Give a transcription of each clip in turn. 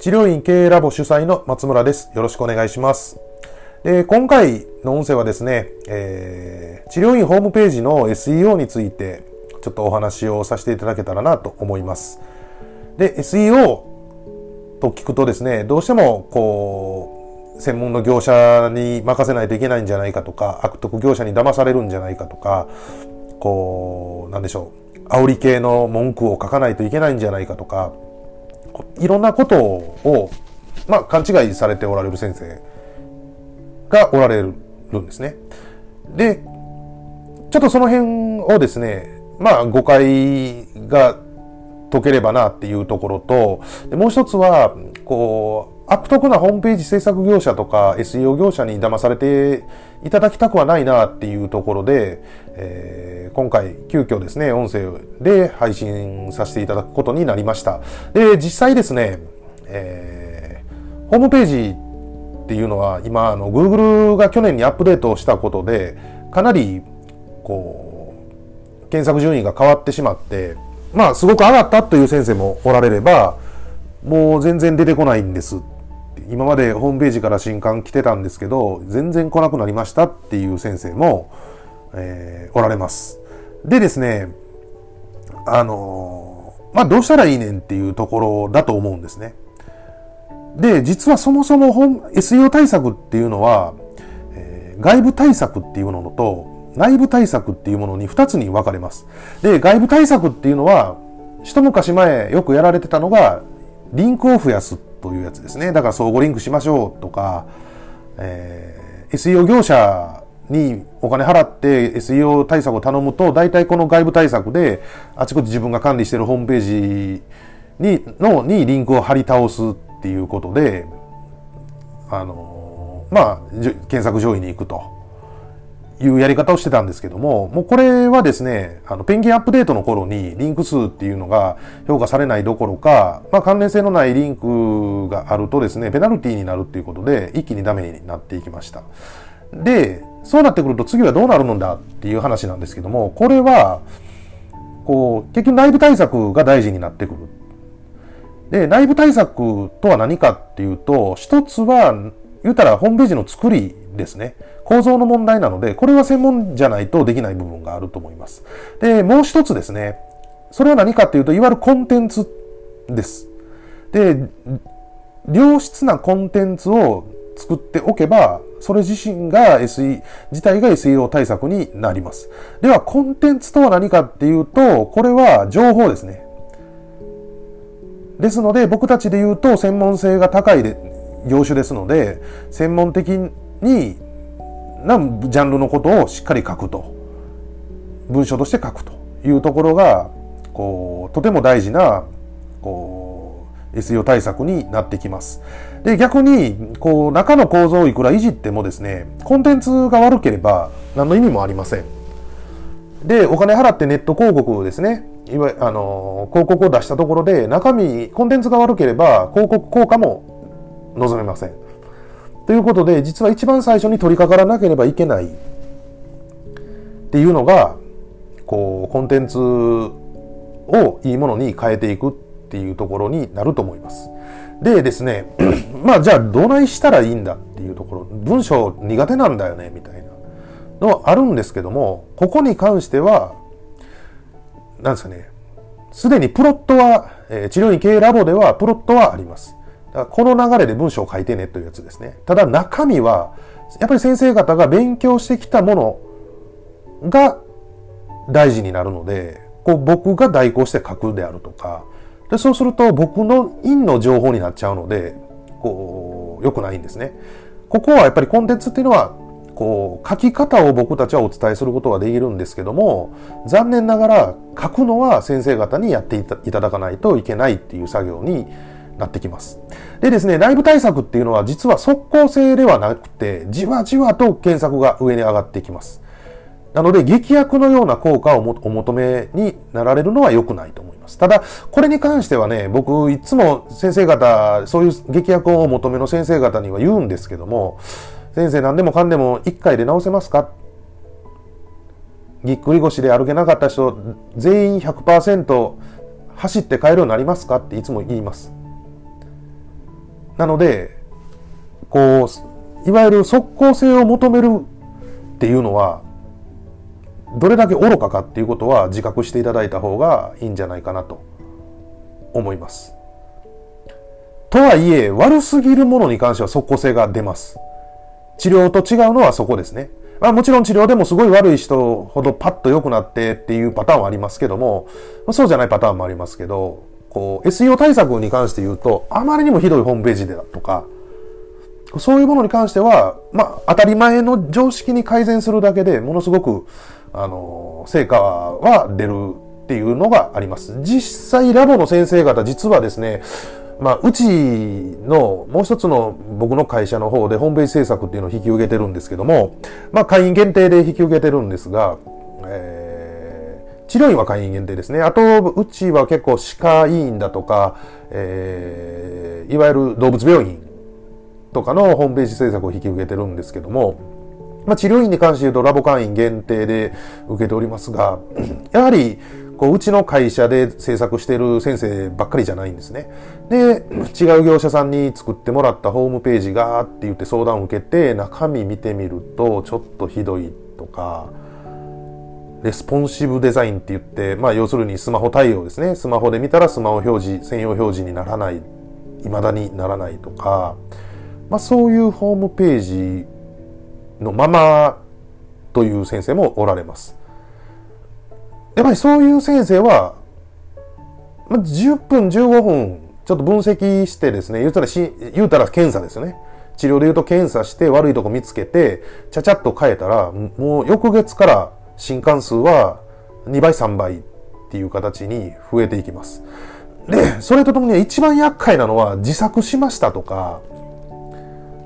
治療院経営ラボ主催の松村です。よろしくお願いします。で今回の音声はですね、えー、治療院ホームページの SEO についてちょっとお話をさせていただけたらなと思います。で、SEO と聞くとですね、どうしてもこう、専門の業者に任せないといけないんじゃないかとか、悪徳業者に騙されるんじゃないかとか、こう、なんでしょう、煽り系の文句を書かないといけないんじゃないかとか、いろんなことを、まあ、勘違いされておられる先生がおられるんですね。で、ちょっとその辺をですね、まあ、誤解が解ければなっていうところと、もう一つは、こう、悪徳なホームページ制作業者とか SEO 業者に騙されていただきたくはないなっていうところで、えー、今回急遽ですね、音声で配信させていただくことになりました。で、実際ですね、えー、ホームページっていうのは今、あの、Google が去年にアップデートしたことで、かなり、こう、検索順位が変わってしまって、まあ、すごく上がったという先生もおられれば、もう全然出てこないんです今までホームページから新刊来てたんですけど、全然来なくなりましたっていう先生も、えー、おられます。でですね、あのー、まあ、どうしたらいいねんっていうところだと思うんですね。で、実はそもそも本 SEO 対策っていうのは、えー、外部対策っていうのと、内部対策っていうものに2つに分かれます。で、外部対策っていうのは、一昔前よくやられてたのが、リンクを増やすっというやつですね。だから相互リンクしましょうとか、えー、SEO 業者にお金払って SEO 対策を頼むと、大体この外部対策で、あちこち自分が管理してるホームページに、の、にリンクを貼り倒すっていうことで、あの、まあ、検索上位に行くと。いうやり方をしてたんですけども、もうこれはですね、あの、ペンギンアップデートの頃にリンク数っていうのが評価されないどころか、まあ関連性のないリンクがあるとですね、ペナルティになるっていうことで、一気にダメになっていきました。で、そうなってくると次はどうなるのだっていう話なんですけども、これは、こう、結局内部対策が大事になってくる。で、内部対策とは何かっていうと、一つは、言うたらホームページの作りですね。構造の問題なので、これは専門じゃないとできない部分があると思います。で、もう一つですね。それは何かっていうと、いわゆるコンテンツです。で、良質なコンテンツを作っておけば、それ自身が SE、自体が SEO 対策になります。では、コンテンツとは何かっていうと、これは情報ですね。ですので、僕たちで言うと専門性が高いで業種ですので、専門的になジャンルのことをしっかり書くと。文章として書くというところが、こう、とても大事な、こう、SEO 対策になってきます。で、逆に、こう、中の構造をいくらいじってもですね、コンテンツが悪ければ何の意味もありません。で、お金払ってネット広告ですね。いわ、あの、広告を出したところで、中身、コンテンツが悪ければ、広告効果も望めません。ということで、実は一番最初に取り掛からなければいけないっていうのが、こう、コンテンツをいいものに変えていくっていうところになると思います。でですね、まあじゃあどないしたらいいんだっていうところ、文章苦手なんだよねみたいなのはあるんですけども、ここに関しては、なんですかね、すでにプロットは、えー、治療院経営ラボではプロットはあります。この流れで文章を書いてねというやつですね。ただ中身は、やっぱり先生方が勉強してきたものが大事になるので、こう僕が代行して書くであるとか、でそうすると僕の陰の情報になっちゃうので、こう、良くないんですね。ここはやっぱりコンテンツっていうのは、こう、書き方を僕たちはお伝えすることはできるんですけども、残念ながら書くのは先生方にやっていただかないといけないっていう作業になってきます。でですね、内部対策っていうのは実は即効性ではなくて、じわじわと検索が上に上がってきます。なので、劇薬のような効果をお求めになられるのは良くないと思います。ただ、これに関してはね、僕、いつも先生方、そういう劇薬をお求めの先生方には言うんですけども、先生何でもかんでも1回で治せますか？ぎっくり腰で歩けなかった人、全員100%走って帰るようになりますか？っていつも言います。なので、こう、いわゆる即効性を求めるっていうのは、どれだけ愚かかっていうことは自覚していただいた方がいいんじゃないかなと思います。とはいえ、悪すぎるものに関しては即効性が出ます。治療と違うのはそこですね。まあもちろん治療でもすごい悪い人ほどパッと良くなってっていうパターンはありますけども、そうじゃないパターンもありますけど、こう、SEO 対策に関して言うと、あまりにもひどいホームページでだとか、そういうものに関しては、まあ、当たり前の常識に改善するだけでものすごく、あの、成果は出るっていうのがあります。実際ラボの先生方、実はですね、まあ、うちのもう一つの僕の会社の方でホームページ制作っていうのを引き受けてるんですけども、まあ、会員限定で引き受けてるんですが、えー、治療院は会員限定ですね。あと、うちは結構歯科医院だとか、えー、いわゆる動物病院とかのホームページ制作を引き受けてるんですけども、まあ、治療院に関して言うとラボ会員限定で受けておりますが、やはり、こう、うちの会社で制作してる先生ばっかりじゃないんですね。で、違う業者さんに作ってもらったホームページがって言って相談を受けて、中身見てみると、ちょっとひどいとか、レスポンシブデザインって言って、まあ要するにスマホ対応ですね。スマホで見たらスマホ表示、専用表示にならない、未だにならないとか、まあそういうホームページのままという先生もおられます。やっぱりそういう先生は、まあ、10分、15分、ちょっと分析してですね、言うたらし、言うたら検査ですよね。治療で言うと検査して悪いとこ見つけて、ちゃちゃっと変えたら、もう翌月から新関数は2倍、3倍っていう形に増えていきます。で、それとともに一番厄介なのは自作しましたとか、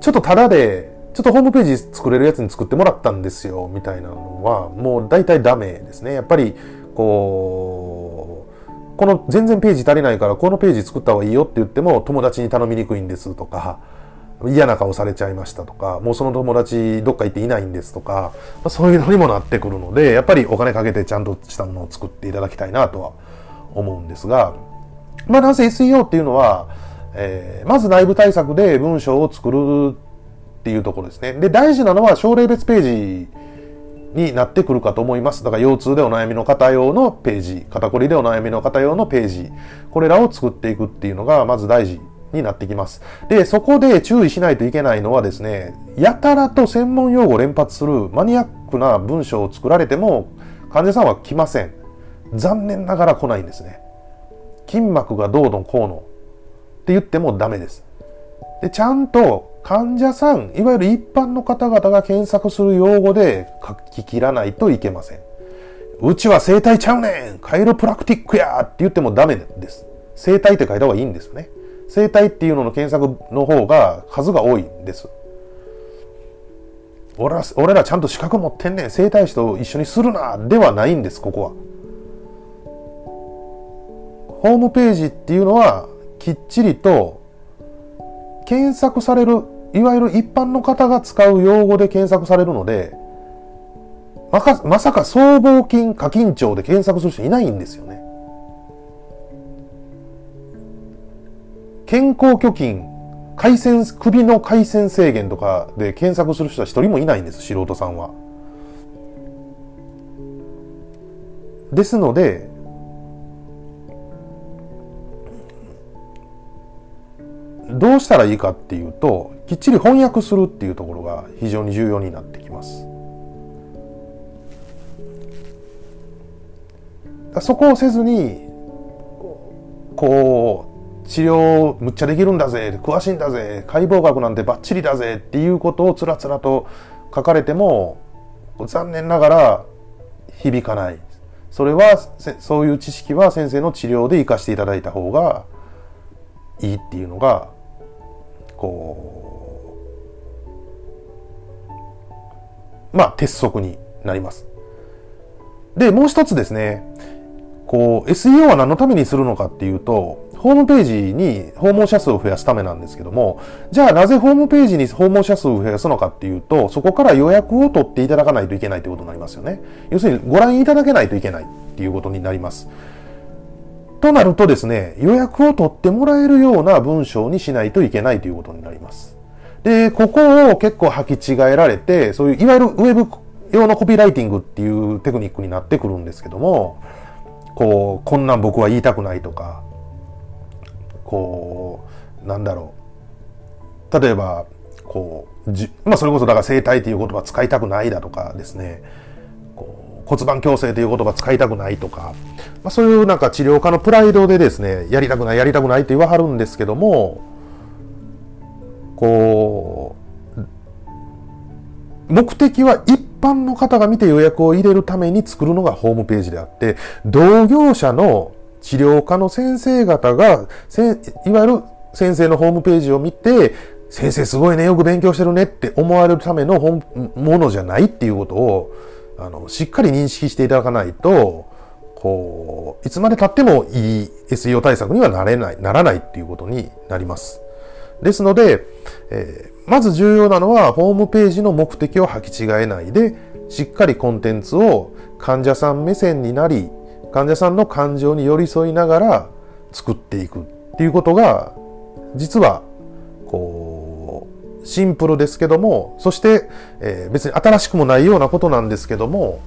ちょっとただでちょっとホームページ作れるやつに作ってもらったんですよ、みたいなのは、もう大体ダメですね。やっぱり、こう、この全然ページ足りないから、このページ作った方がいいよって言っても、友達に頼みにくいんですとか、嫌な顔されちゃいましたとか、もうその友達どっか行っていないんですとか、まあ、そういうのにもなってくるので、やっぱりお金かけてちゃんとしたものを作っていただきたいなとは思うんですが、まあなんせ SEO っていうのは、えー、まず内部対策で文章を作るっていうところですね。で、大事なのは症例別ページになってくるかと思います。だから腰痛でお悩みの方用のページ、肩こりでお悩みの方用のページ、これらを作っていくっていうのがまず大事になってきます。で、そこで注意しないといけないのはですね、やたらと専門用語を連発するマニアックな文章を作られても患者さんは来ません。残念ながら来ないんですね。筋膜がどうのこうのって言ってもダメです。で、ちゃんと患者さん、いわゆる一般の方々が検索する用語で書き切らないといけません。うちは生体ちゃうねんカイロプラクティックやって言ってもダメです。生体って書いた方がいいんですよね。生体っていうのの検索の方が数が多いんです。俺ら俺らちゃんと資格持ってんねん。生体師と一緒にするなではないんです、ここは。ホームページっていうのはきっちりと検索される、いわゆる一般の方が使う用語で検索されるので、まか、まさか僧帽筋過緊張で検索する人いないんですよね。健康虚筋、回線、首の回線制限とかで検索する人は一人もいないんです、素人さんは。ですので、どうしたらいいかっていうと、きっちり翻訳するっていうところが非常に重要になってきます。そこをせずに、こう、治療むっちゃできるんだぜ、詳しいんだぜ、解剖学なんてバッチリだぜっていうことをつらつらと書かれても、残念ながら響かない。それは、そういう知識は先生の治療で活かしていただいた方がいいっていうのがこう、まあ、鉄則になります。で、もう一つですね、こう、SEO は何のためにするのかっていうと、ホームページに訪問者数を増やすためなんですけども、じゃあなぜホームページに訪問者数を増やすのかっていうと、そこから予約を取っていただかないといけないということになりますよね。要するにご覧いただけないといけないっていうことになります。となるとですね、予約を取ってもらえるような文章にしないといけないということになります。で、ここを結構履き違えられて、そういう、いわゆるウェブ用のコピーライティングっていうテクニックになってくるんですけども、こう、こんなん僕は言いたくないとか、こう、なんだろう。例えば、こう、じまあそれこそだから生体という言葉使いたくないだとかですね、骨盤矯正という言葉使いたくないとか、まあそういうなんか治療家のプライドでですね、やりたくない、やりたくないって言わはるんですけども、こう、目的は一般の方が見て予約を入れるために作るのがホームページであって、同業者の治療科の先生方が、いわゆる先生のホームページを見て、先生すごいね、よく勉強してるねって思われるためのものじゃないっていうことを、あの、しっかり認識していただかないと、こう、いつまで経ってもいい SEO 対策にはなれない、ならないっていうことになります。ですので、えー、まず重要なのは、ホームページの目的を履き違えないで、しっかりコンテンツを患者さん目線になり、患者さんの感情に寄り添いながら作っていくっていうことが、実は、こう、シンプルですけども、そして、えー、別に新しくもないようなことなんですけども、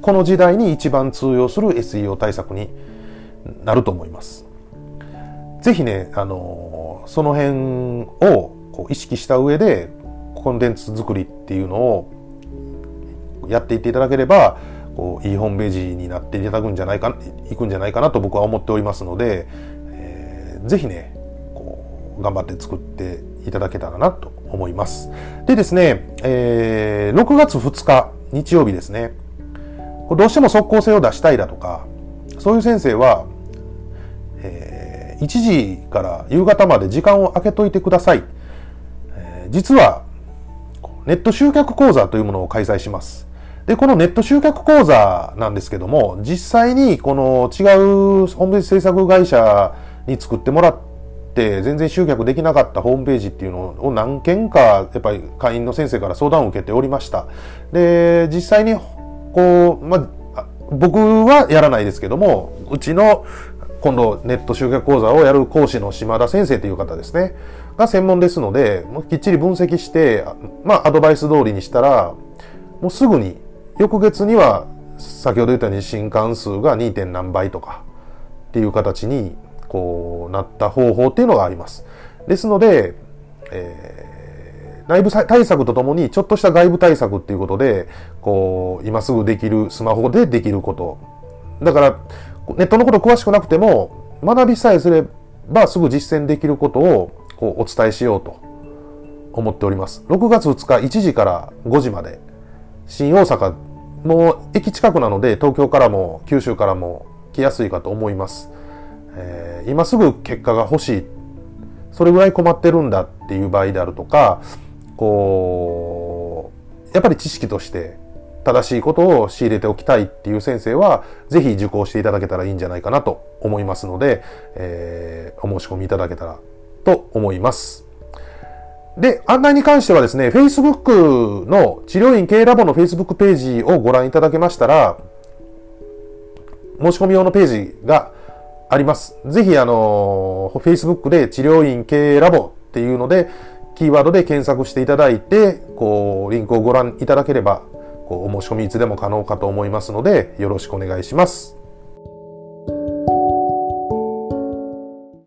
この時代に一番通用する SEO 対策になると思います。ぜひね、あの、その辺をこう意識した上で、コンテンツ作りっていうのをやっていっていただければ、こういいホームページになっていただくんじゃないかいくんじゃないかなと僕は思っておりますので、えー、ぜひねこう頑張って作っていただけたらなと思います。でですね、えー、6月2日日曜日ですね。どうしても即効性を出したいだとかそういう先生は、1時から夕方まで時間を空けといてください、えー、実はネット集客講座というものを開催しますで、このネット集客講座なんですけども、実際にこの違うホームページ制作会社に作ってもらって、全然集客できなかったホームページっていうのを何件か、やっぱり会員の先生から相談を受けておりました。で、実際に、こう、まあ、僕はやらないですけども、うちの今度ネット集客講座をやる講師の島田先生という方ですね、が専門ですので、きっちり分析して、まあ、アドバイス通りにしたら、もうすぐに翌月には先ほど言ったように新幹数が 2. 点何倍とかっていう形にこうなった方法っていうのがあります。ですので、えー、内部対策とともにちょっとした外部対策っていうことで、こう、今すぐできる、スマホでできること。だから、ネットのこと詳しくなくても、学びさえすればすぐ実践できることをこうお伝えしようと思っております。6月2日1時から5時まで新大阪、もう駅近くなので東京からも九州からも来やすいかと思います。えー、今すぐ結果が欲しい。それぐらい困ってるんだっていう場合であるとか、こう、やっぱり知識として正しいことを仕入れておきたいっていう先生は、ぜひ受講していただけたらいいんじゃないかなと思いますので、えー、お申し込みいただけたらと思います。で、案内に関してはですね、Facebook の治療院経営ラボの Facebook ページをご覧いただけましたら、申し込み用のページがあります。ぜひ、あの、Facebook で治療院経営ラボっていうので、キーワードで検索していただいて、こう、リンクをご覧いただければ、お申し込みいつでも可能かと思いますので、よろしくお願いします。